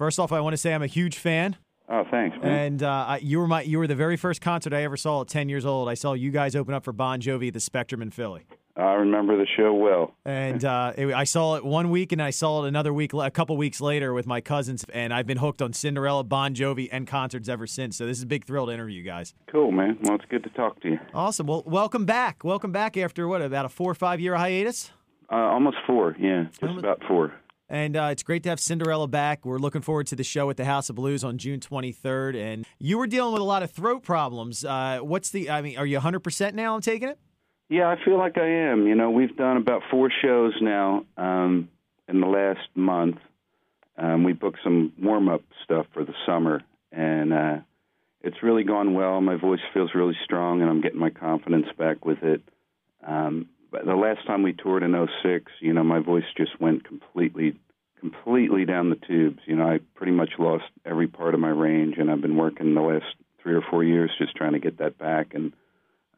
First off, I want to say I'm a huge fan. Oh, thanks, man. And uh, you were my you were the very first concert I ever saw at 10 years old. I saw you guys open up for Bon Jovi at the Spectrum in Philly. I remember the show well. And uh, it, I saw it one week, and I saw it another week, a couple weeks later with my cousins, and I've been hooked on Cinderella, Bon Jovi, and concerts ever since. So this is a big thrill to interview you guys. Cool, man. Well, it's good to talk to you. Awesome. Well, welcome back. Welcome back after what about a four or five year hiatus? Uh, almost four, yeah, just Almost- about four. And uh, it's great to have Cinderella back. We're looking forward to the show at the House of Blues on June 23rd. And you were dealing with a lot of throat problems. Uh, what's the? I mean, are you 100% now? I'm taking it. Yeah, I feel like I am. You know, we've done about four shows now um, in the last month. Um, we booked some warm up stuff for the summer, and uh, it's really gone well. My voice feels really strong, and I'm getting my confidence back with it. Um, the last time we toured in '06, you know, my voice just went completely, completely down the tubes. You know, I pretty much lost every part of my range, and I've been working the last three or four years just trying to get that back. And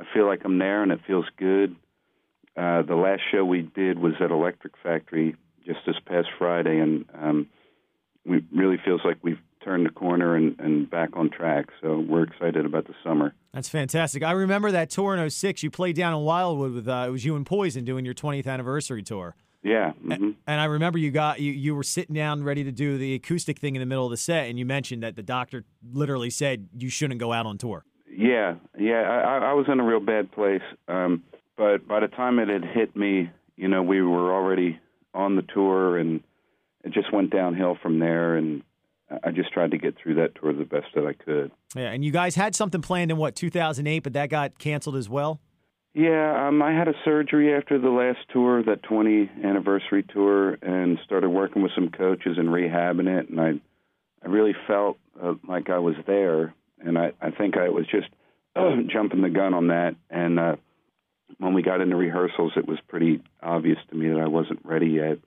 I feel like I'm there, and it feels good. Uh, the last show we did was at Electric Factory just this past Friday, and um, we really feels like we've turned the corner and, and back on track. So we're excited about the summer. That's fantastic. I remember that tour in 06. You played down in Wildwood with uh, it was you and Poison doing your 20th anniversary tour. Yeah. hmm And I remember you got you, you were sitting down ready to do the acoustic thing in the middle of the set, and you mentioned that the doctor literally said you shouldn't go out on tour. Yeah, yeah. I, I I was in a real bad place, um, but by the time it had hit me, you know, we were already on the tour, and it just went downhill from there. And I- just tried to get through that tour the best that I could. Yeah, and you guys had something planned in what 2008, but that got canceled as well. Yeah, um, I had a surgery after the last tour, that 20 anniversary tour, and started working with some coaches and rehabbing it. And I, I really felt uh, like I was there, and I, I think I was just jumping the gun on that. And uh, when we got into rehearsals, it was pretty obvious to me that I wasn't ready yet,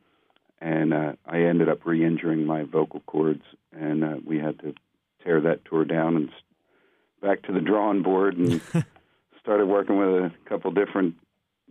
and uh, I ended up re-injuring my vocal cords, and uh, we had to tear that tour down and back to the drawing board and started working with a couple different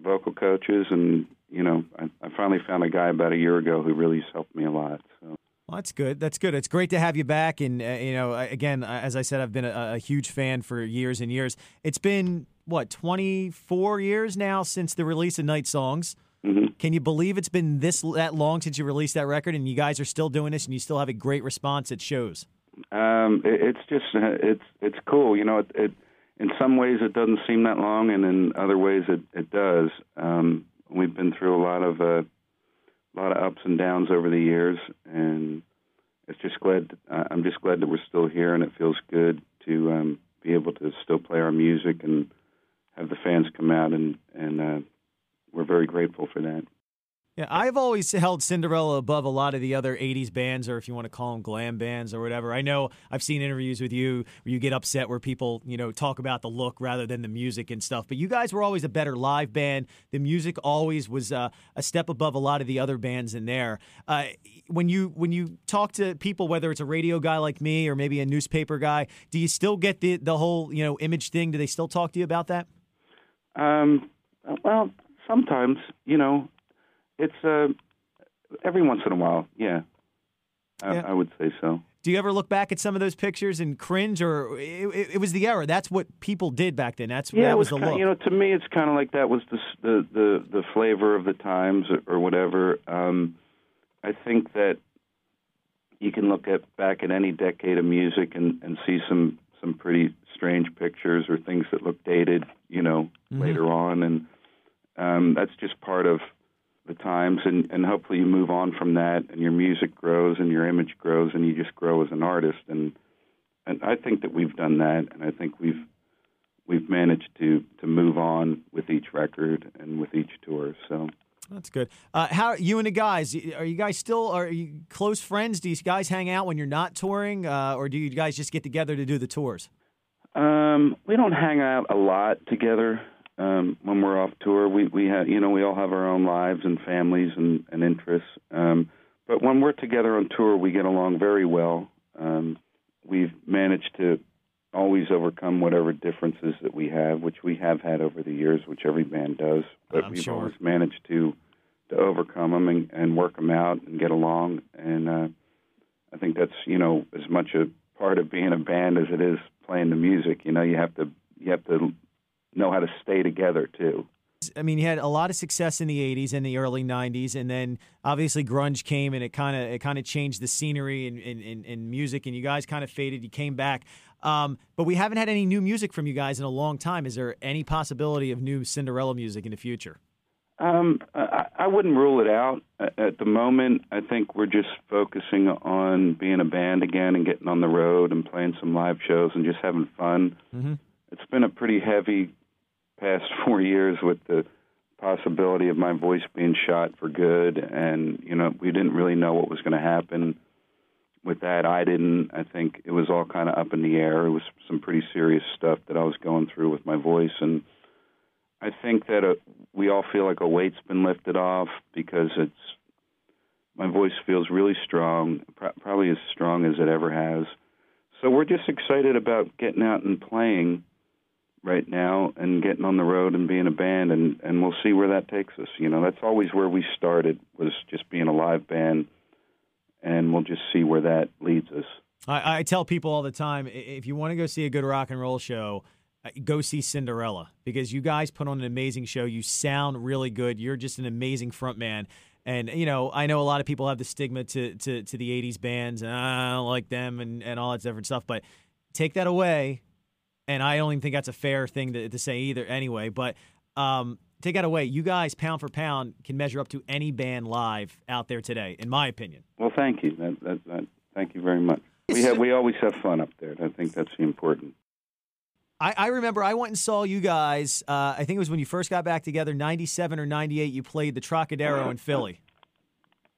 vocal coaches, and you know, I, I finally found a guy about a year ago who really helped me a lot. So Well, that's good. That's good. It's great to have you back. And uh, you know, again, as I said, I've been a, a huge fan for years and years. It's been what 24 years now since the release of Night Songs. Mhm. Can you believe it's been this that long since you released that record, and you guys are still doing this, and you still have a great response at shows? um, it, it's just uh, it's it's cool. You know, it, it in some ways it doesn't seem that long, and in other ways it it does. Um, we've been through a lot of uh, a lot of ups and downs over the years, and it's just glad. Uh, I'm just glad that we're still here, and it feels good to um, be able to still play our music and have the fans come out, and and uh, we're very grateful for that. Yeah, I've always held Cinderella above a lot of the other 80s bands, or if you want to call them glam bands or whatever. I know I've seen interviews with you where you get upset where people, you know, talk about the look rather than the music and stuff. But you guys were always a better live band. The music always was uh, a step above a lot of the other bands in there. Uh, when you when you talk to people, whether it's a radio guy like me or maybe a newspaper guy, do you still get the the whole you know image thing? Do they still talk to you about that? Um, well, sometimes, you know, it's uh, every once in a while, yeah. I, Yeah. I would say so. Do you ever look back at some of those pictures and cringe, or it, it, it was the era? That's what people did back then. That's Yeah, that it was was the look. you know, to me, it's kind of like that was the the the, the flavor of the times or, or whatever. Um, I think that you can look at back at any decade of music and, and see some some pretty strange pictures or things that look dated, you know, Mhm. later on, and um, that's just part of the times. And, and hopefully, you move on from that, and your music grows, and your image grows, and you just grow as an artist. And and I think that we've done that, and I think we've we've managed to to move on with each record and with each tour. So That's good. Uh, how you and the guys? Are you guys still are you close friends? Do you guys hang out when you're not touring, uh, or do you guys just get together to do the tours? um, we don't hang out a lot together um, when we're off tour. We we have you know we all have our own lives and families and, and interests. Um, but when we're together on tour, we get along very well. Um, we've managed to always overcome whatever differences that we have, which we have had over the years, which every band does. But I'm we've sure. always managed to to overcome them and, and work them out and get along. And uh, I think that's you know as much a part of being a band as it is playing the music. You know, you have to you have to know how to stay together too. I mean, you had a lot of success in the '80s and the early '90s, and then obviously grunge came and it kind of it kind of changed the scenery in, music, and you guys kind of faded. You came back, um, but we haven't had any new music from you guys in a long time. Is there any possibility of new Cinderella music in the future? Um, I, I wouldn't rule it out at the moment. I think we're just focusing on being a band again and getting on the road and playing some live shows and just having fun. Mm-hmm. It's been a pretty heavy past four years with the possibility of my voice being shot for good, and you know we didn't really know what was going to happen with that. I didn't. I think it was all kind of up in the air. It was some pretty serious stuff that I was going through with my voice, and I think that uh, we all feel like a weight's been lifted off because it's my voice feels really strong, probably as strong as it ever has. So we're just excited about getting out and playing right now and getting on the road and being a band and and we'll see where that takes us. You know that's always where we started was just being a live band and we'll just see where that leads us. I, I tell people all the time if you want to go see a good rock and roll show uh, go see cinderella because you guys put on an amazing show. You sound really good. You're just an amazing front man. And you know, I know a lot of people have the stigma to to, to the '80s bands, and I don't like them, and, and all that different stuff. But take that away, and I don't even think that's a fair thing to, to say either. Anyway, but um, take that away. You guys, pound for pound, can measure up to any band live out there today, in my opinion. Well, thank you. That, that, that, thank you very much. We have we always have fun up there. I think that's important. I, I remember I went and saw you guys. Uh, I think it was when you first got back together, '97 or '98. You played the Trocadero in Philly.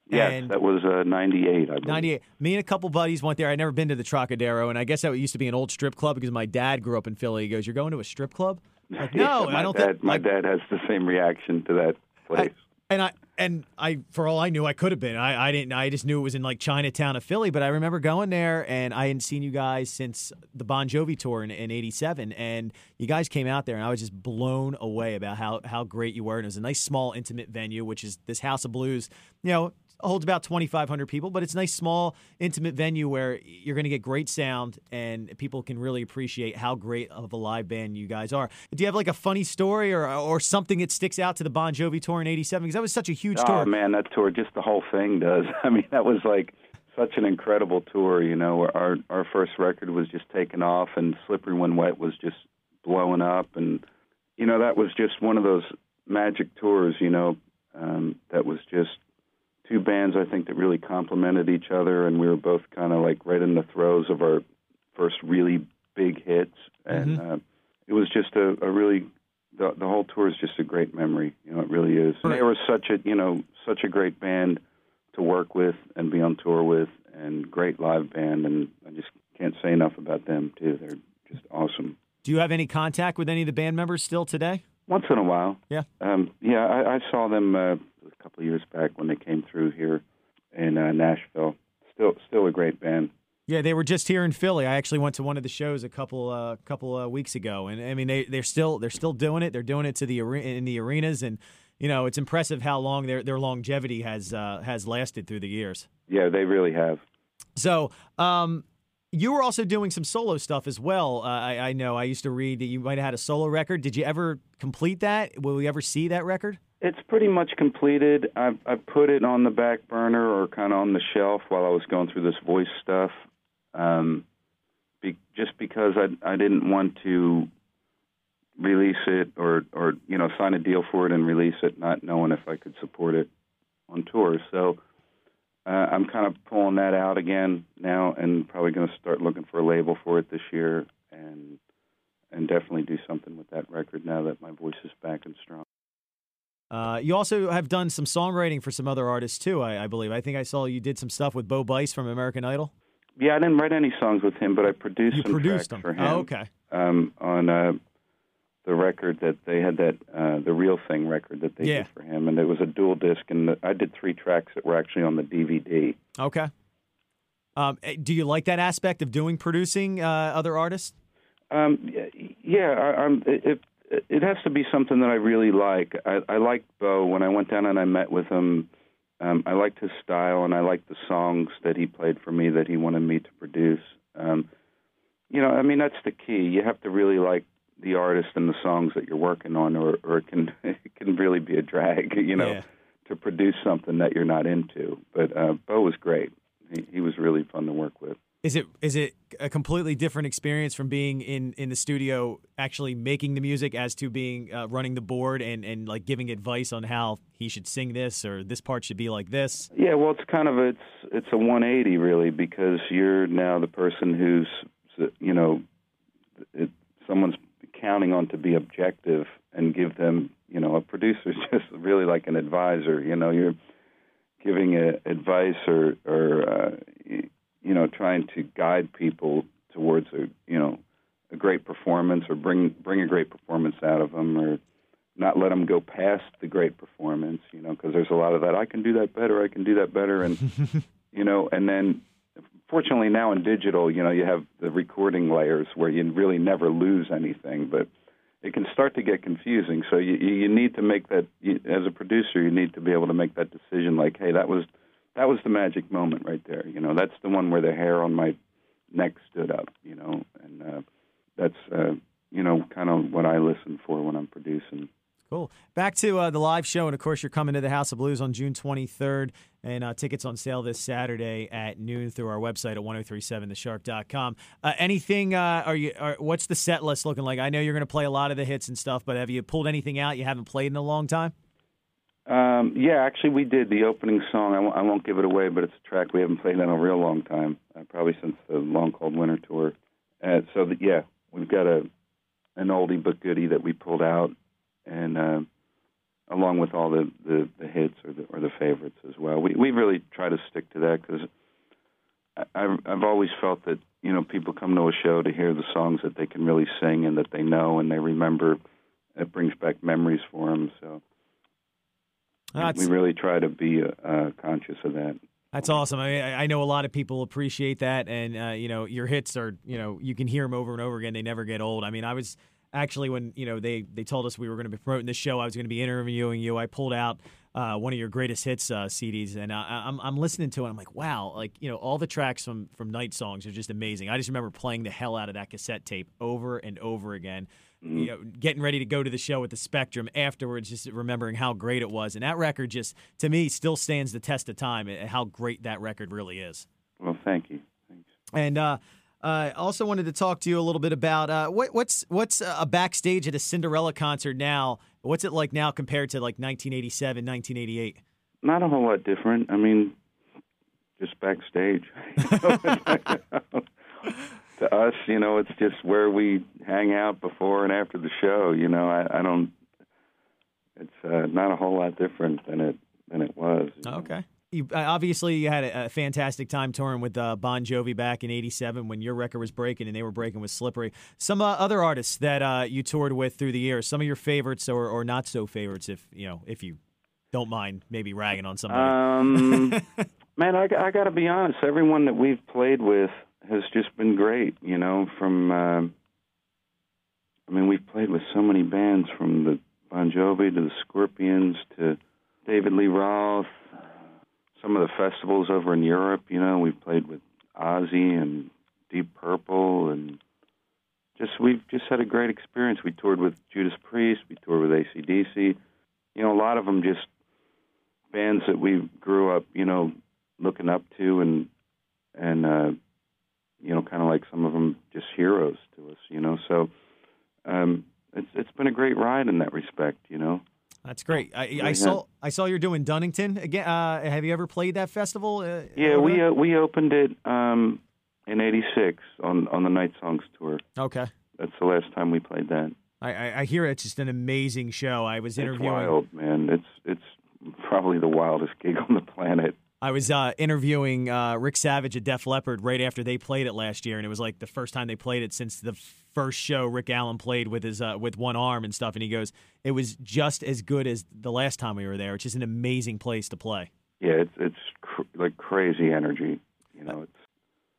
Yes, and that was uh, 98, I believe. 98. Me and a couple buddies went there. I'd never been to the Trocadero, and I guess that used to be an old strip club because my dad grew up in Philly. He goes, You're going to a strip club? Like, no, yeah, I don't dad, think. My dad has the same reaction to that place. I, and I and I for all I knew I could have been. I, I didn't I just knew it was in like Chinatown of Philly, but I remember going there and I hadn't seen you guys since the Bon Jovi tour in, in 87 and you guys came out there and I was just blown away about how how great you were and it was a nice small intimate venue which is this House of Blues. You know, holds about 2,500 people, but it's a nice, small, intimate venue where you're going to get great sound and people can really appreciate how great of a live band you guys are. Do you have like a funny story or or something that sticks out to the Bon Jovi tour in '87? Because that was such a huge oh, tour. Oh man, that tour, just the whole thing does. I mean, that was like such an incredible tour. You know, our our first record was just taking off, and Slippery When Wet was just blowing up, and you know that was just one of those magic tours. You know, um, that was just two bands I think that really complemented each other, and we were both kind of like right in the throes of our first really big hits, and mm-hmm. uh, it was just a, a really the the whole tour is just a great memory. You know, it really is. Right. They were such a you know such a great band to work with and be on tour with, and great live band, and I just can't say enough about them too. They're just awesome. Do you have any contact with any of the band members still today? Once in a while. Yeah. Um, yeah, I, I saw them uh, a couple of years back when they came through here in uh, Nashville. Still, still a great band. Yeah, they were just here in Philly. I actually went to one of the shows a couple uh, couple uh, weeks ago, and I mean they they're still they're still doing it. They're doing it to the in the arenas, and you know it's impressive how long their their longevity has uh, has lasted through the years. Yeah, they really have. So, um, you were also doing some solo stuff as well. Uh, I, I, know. I used to read that you might have had a solo record. Did you ever complete that? Will we ever see that record? It's pretty much completed. I've, i put it on the back burner or kind of on the shelf while I was going through this voice stuff, um, be, just because I I didn't want to release it or or you know sign a deal for it and release it, not knowing if I could support it on tour. So uh, I'm kind of pulling that out again now, and probably going to start looking for a label for it this year, and and definitely do something with that record now that my voice is back and strong. Uh, you also have done some songwriting for some other artists too, I, I, believe. I think I saw you did some stuff with Bo Bice from American Idol. Yeah, I didn't write any songs with him, but I produced you some produced tracks them. for him. Oh, okay. Um, on uh, the record that they had that uh, the real thing record that they yeah. did for him, and it was a dual disc, and the, I did three tracks that were actually on the DVD. Okay. Um, eh, do you like that aspect of doing producing uh, other artists? Um, yeah, I, I'm. If it has to be something that I really like. I, I like Bo. When I went down and I met with him, um, I liked his style, and I liked the songs that he played for me that he wanted me to produce. Um, you know, I mean, that's the key. You have to really like the artist and the songs that you're working on, or, or it can it can really be a drag. You know, Yeah. to produce something that you're not into. But uh, Bo was great. He, he was really fun to work with. Is it is it a completely different experience from being in, in the studio actually making the music as to being uh, running the board and, and like giving advice on how he should sing this or this part should be like this? Yeah, well, it's kind of a, it's it's a 180 really because you're now the person who's you know it, someone's counting on to be objective and give them you know a producer's just really like an advisor. You know, you're giving a, advice or or uh, you know trying to guide people towards a you know a great performance or bring bring a great performance out of them or not let them go past the great performance, you know, because there's a lot of that. I can do that better. I can do that better, and you know, and then fortunately now in digital, you know, you have the recording layers where you really never lose anything, but it can start to get confusing. So you you need to make that you, as a producer, you need to be able to make that decision. Like, hey, that was that was the magic moment right there. You know, that's the one where the hair on my neck stood up. You know, and uh, that's uh, you know kind of what I listen for when I'm producing. Cool. Back to uh, the live show, and of course, you're coming to the House of Blues on June 23rd, and uh, tickets on sale this Saturday at noon through our website at 1037theshark.com. Uh, anything? Uh, are you? Are, what's the set list looking like? I know you're going to play a lot of the hits and stuff, but have you pulled anything out you haven't played in a long time? Um, yeah, actually, we did the opening song. I won't, give it away, but it's a track we haven't played in a real long time, uh, probably since the Long Cold Winter tour. Uh, so yeah, we've got a an oldie but goodie that we pulled out, and uh, along with all the, the, the hits or the or the favorites as well. We we really try to stick to that because I've I've always felt that you know people come to a show to hear the songs that they can really sing and that they know and they remember. It brings back memories for them. So That's, we really try to be uh, conscious of that. That's awesome. I, mean, I I know a lot of people appreciate that, and uh, you know your hits are you know you can hear them over and over again. They never get old. I mean, I was actually when you know they they told us we were going to be promoting this show, I was going to be interviewing you. I pulled out uh, one of your greatest hits uh, CDs, and I, I'm I'm listening to it. I'm like, wow, like you know all the tracks from from Night Songs are just amazing. I just remember playing the hell out of that cassette tape over and over again. You know, getting ready to go to the show with the Spectrum afterwards, just remembering how great it was, and that record just to me still stands the test of time. and How great that record really is. Well, thank you. Thanks. And uh, I also wanted to talk to you a little bit about uh, what, what's what's a backstage at a Cinderella concert now. What's it like now compared to like 1987, 1988? Not a whole lot different. I mean, just backstage. to us, you know, it's just where we hang out before and after the show. You know, I, I don't. It's uh, not a whole lot different than it than it was. Okay. know. You, uh, obviously, you had a, a fantastic time touring with uh, Bon Jovi back in '87 when your record was breaking and they were breaking with Slippery. Some uh, other artists that uh, you toured with through the years, some of your favorites or, or not so favorites, if you know, if you don't mind, maybe ragging on somebody. Um, man, I, I got to be honest. Everyone that we've played with has just been great. You know, from uh, I mean, we've played with so many bands from the Bon Jovi to the Scorpions to David Lee Roth. Some of the festivals over in Europe. You know, we've played with Ozzy and Deep Purple, and just we've just had a great experience. We toured with Judas Priest. We toured with ACDC. You know, a lot of them just bands that we grew up, you know, looking up to, and and uh, you know, kind of like some of them just heroes to us, you know. So um, it's it's been a great ride in that respect, you know. That's great. I, I saw I saw you're doing Donington again. Uh, have you ever played that festival? Uh, Yeah, we uh, we opened it um, in '86 on on the Night Songs tour. okay. That's the last time we played that. I, I, I hear it's just an amazing show. I was interviewing. It's wild, man. It's it's probably the wildest gig on the planet. I was uh, interviewing uh, Rick Savage at Def Leppard right after they played it last year, and it was like the first time they played it since the first show Rick Allen played with his uh, with one arm and stuff. And he goes, "It was just as good as the last time we were there. It's just an amazing place to play." Yeah, it's it's cr- like crazy energy. You know, it's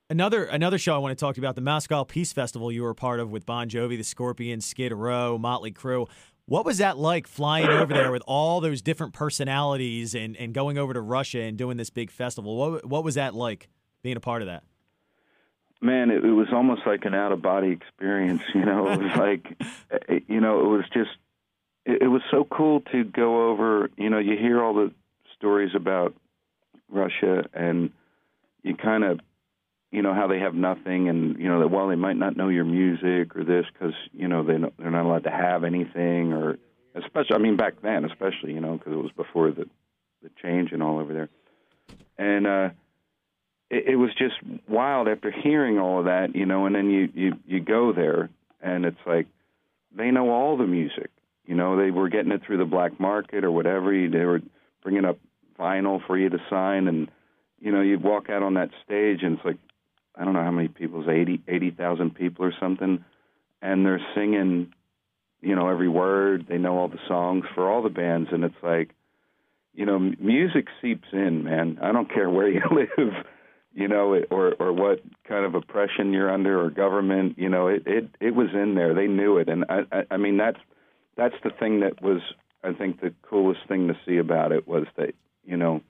Another another show I want to talk to you about the Moscow Peace Festival you were part of with Bon Jovi, the Scorpions, Skid Row, Motley Crue. What was that like flying over there with all those different personalities and, and going over to Russia and doing this big festival? What what was that like being a part of that? Man, it, it was almost like an out of body experience. You know, it was like, eh, you know, it was just, it, it was so cool to go over. You know, you hear all the stories about Russia, and you kind of, you know, how they have nothing, and you know that while they might not know your music or this, because you know they they're not allowed to have anything, or especially, I mean, back then, especially, you know, because it was before the the change and all over there, and. uh it, it was just wild after hearing all of that, you know. And then you you you go there, and it's like they know all the music. You know, they were getting it through the black market or whatever. They were bringing up vinyl for you to sign, and you know, you'd walk out on that stage, and it's like I don't know how many people, it's eighty eighty thousand people or something, and they're singing, you know, every word. They know all the songs for all the bands, and it's like, you know, music seeps in, man. I don't care where you live you know, or or what kind of oppression you're under or government, you know, it it it was in there. They knew it, and I I, I mean that's that's the thing that was I think the coolest thing to see about it was that you know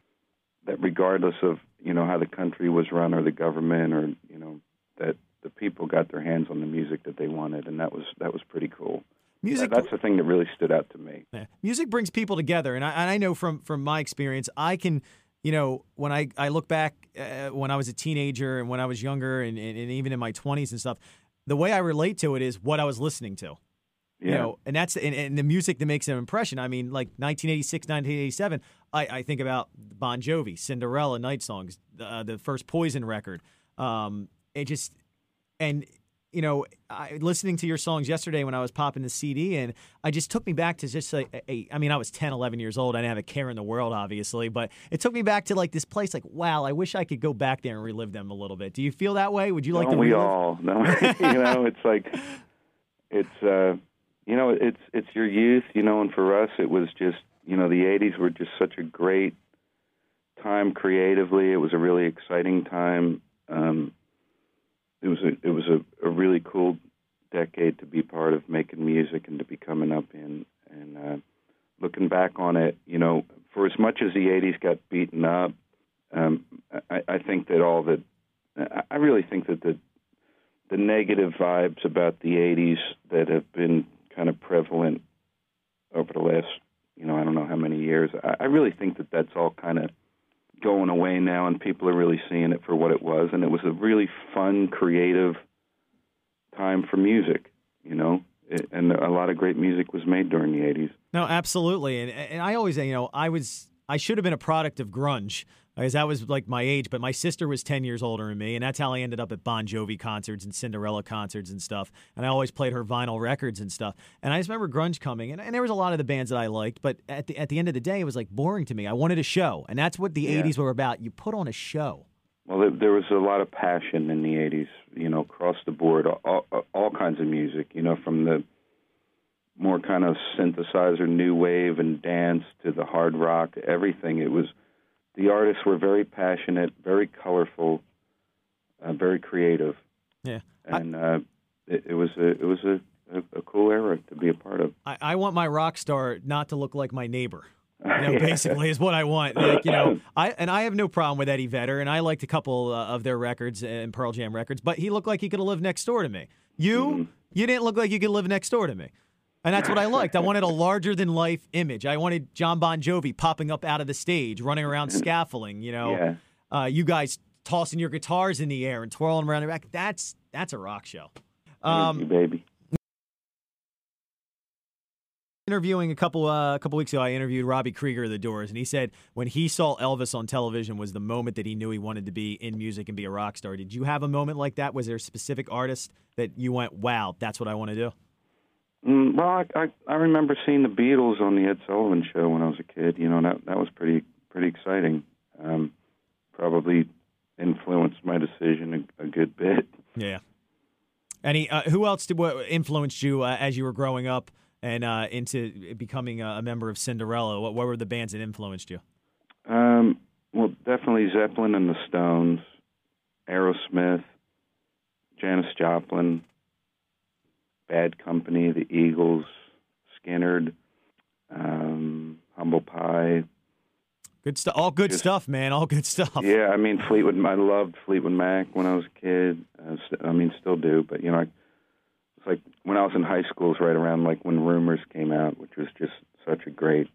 that regardless of you know how the country was run or the government or you know that the people got their hands on the music that they wanted, and that was that was pretty cool. Music. That's the thing that really stood out to me. Yeah. Music brings people together, and I, and I know from from my experience, I can you know, when I, I look back uh, when I was a teenager and when I was younger and, and, and, even in my 20s and stuff, the way I relate to it is what I was listening to. Yeah. You know, and that's and, and, the music that makes an impression. I mean, like 1986, 1987, I, I think about Bon Jovi, Cinderella, Night Songs, uh, the first Poison record. Um, it just and you know, I, listening to your songs yesterday when I was popping the CD and I just took me back to just like, a, a, I mean, I was 10, 11 years old. I didn't have a care in the world, obviously, but it took me back to like this place like, wow, I wish I could go back there and relive them a little bit. Do you feel that way? Would you like Don't to we all? No, you know, it's like, it's, uh, you know, it's, it's your youth, you know, and for us, it was just, you know, the 80s were just such a great time creatively. It was a really exciting time. Um, it was a it was a, a really cool decade to be part of making music and to be coming up in and uh, looking back on it, you know, for as much as the '80s got beaten up, um, I, I think that all the I really think that the the negative vibes about the '80s that have been kind of prevalent over the last, you know, I don't know how many years. I, I really think that that's all kind of going away now, and people are really seeing it for what it was. And it was a really fun, creative time for music, you know. It, and a lot of great music was made during the '80s. No, absolutely. And and I always, you know, I was I should have been a product of grunge because that was like my age. But my sister was 10 years older than me, and that's how I ended up at Bon Jovi concerts and Cinderella concerts and stuff. And I always played her vinyl records and stuff. And I just remember grunge coming, and, and there was a lot of the bands that I liked, but at the, at the end of the day, it was like boring to me. I wanted a show, and that's what the yeah. 80s were about. You put on a show. Well, there was a lot of passion in the 80s, you know, across the board, all, all kinds of music, you know, from the more kind of synthesizer, new wave, and dance to the hard rock, everything. It was the artists were very passionate, very colorful, uh, very creative. Yeah, and uh, it, it, was a it was a, a, a, cool era to be a part of. I, I want my rock star not to look like my neighbor. You know, yeah. basically is what I want. Like, you know, I and I have no problem with Eddie Vedder, and I liked a couple uh, of their records and Pearl Jam records, but he looked like he could have lived next door to me. You, mm-hmm. you didn't look like you could live next door to me. And that's what I liked. I wanted a larger than life image. I wanted Jon Bon Jovi popping up out of the stage, running around scaffolding, you know. Yeah. Uh, you guys tossing your guitars in the air and twirling around the back. That's that's a rock show. Um, you, baby. Interviewing a couple uh, a couple weeks ago, I interviewed Robbie Krieger of the Doors, and he said when he saw Elvis on television was the moment that he knew he wanted to be in music and be a rock star. Did you have a moment like that? Was there a specific artist that you went, "Wow, that's what I want to do"? Mm, well, I, I I remember seeing the Beatles on the Ed Sullivan Show when I was a kid. You know that that was pretty pretty exciting. Um, probably influenced my decision a, a good bit. Yeah. Any uh, who else did what influenced you uh, as you were growing up and uh, into becoming a member of Cinderella? What, what were the bands that influenced you? Um, well, definitely Zeppelin and the Stones, Aerosmith, Janis Joplin, Bad Company, the Eagles, Skynyrd, um, Humble Pie. Good stuff. All good Just- stuff, man. All good stuff. Yeah, I mean Fleetwood. I loved Fleetwood Mac when I was a kid. Uh, I mean, still do. But you know, I, it's like when I was in high school, it's right around like when Rumors came out, which was just such a great,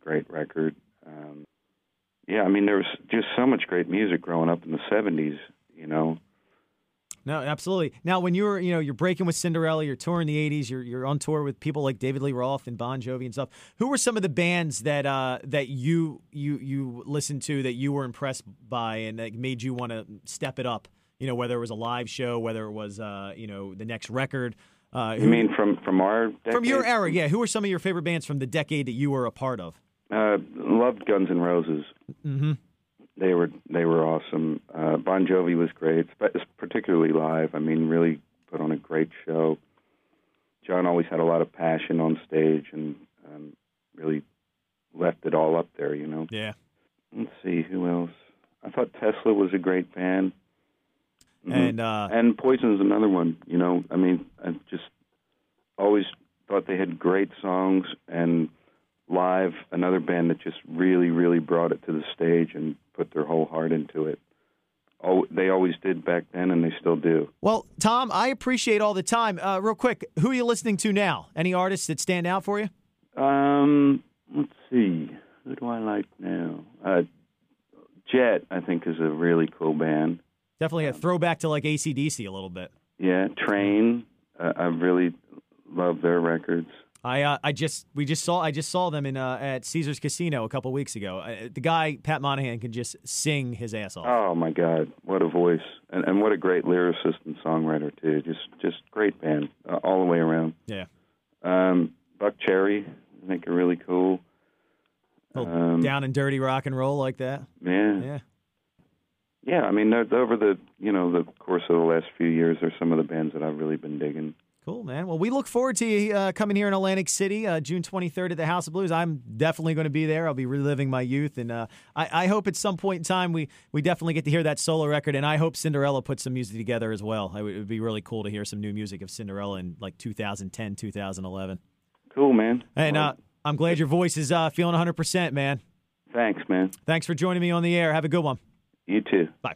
great record. Um, yeah, I mean, there was just so much great music growing up in the '70s. You know, No, absolutely. Now, when you're, you know, you're breaking with Cinderella, you're touring the '80s, you're you're on tour with people like David Lee Roth and Bon Jovi and stuff. Who were some of the bands that uh, that you you you listened to that you were impressed by and that made you want to step it up? You know, whether it was a live show, whether it was uh, you know the next record. Uh, you who- mean from from our decade? from your era? Yeah. Who are some of your favorite bands from the decade that you were a part of? Uh, loved Guns N' Roses. Mm-hmm. They were they were awesome. Uh, bon Jovi was great, particularly live. I mean, really put on a great show. Jon always had a lot of passion on stage and um, really left it all up there. You know. Yeah. Let's see who else. I thought Tesla was a great band. Mhm. And uh, and Poison's another one. You know, I mean, I just always thought they had great songs and live. Another band that just really, really brought it to the stage and put their whole heart into it. Oh, they always did back then, and they still do. well, Tom, I appreciate all the time. Uh, real quick, who are you listening to now? Any artists that stand out for you? Um, let's see, who do I like now? Uh, Jet, I think, is a really cool band. Definitely a throwback to like ACDC a little bit. Yeah, Train. Uh, I really love their records. I uh, I just we just saw I just saw them in uh, at Caesar's Casino a couple weeks ago. Uh, the guy Pat Monahan can just sing his ass off. Oh my God, what a voice, and and what a great lyricist and songwriter too. Just just great band uh, all the way around. Yeah, Um, Buck Cherry, I think are really cool. Um, down and dirty rock and roll like that. Yeah, Yeah, yeah. I mean, over the you know the course of the last few years, are some of the bands that I've really been digging. Man. Well, we look forward to you uh, coming here in Atlantic City, uh, June 23rd at the House of Blues. I'm definitely going to be there. I'll be reliving my youth, and uh, I, I hope at some point in time we we definitely get to hear that solo record. And I hope Cinderella puts some music together as well. It would be really cool to hear some new music of Cinderella in like 2010, 2011. Cool, man. And uh, I'm glad your voice is uh, feeling 100%, man. thanks, man. Thanks for joining me on the air. Have a good one. You too. Bye.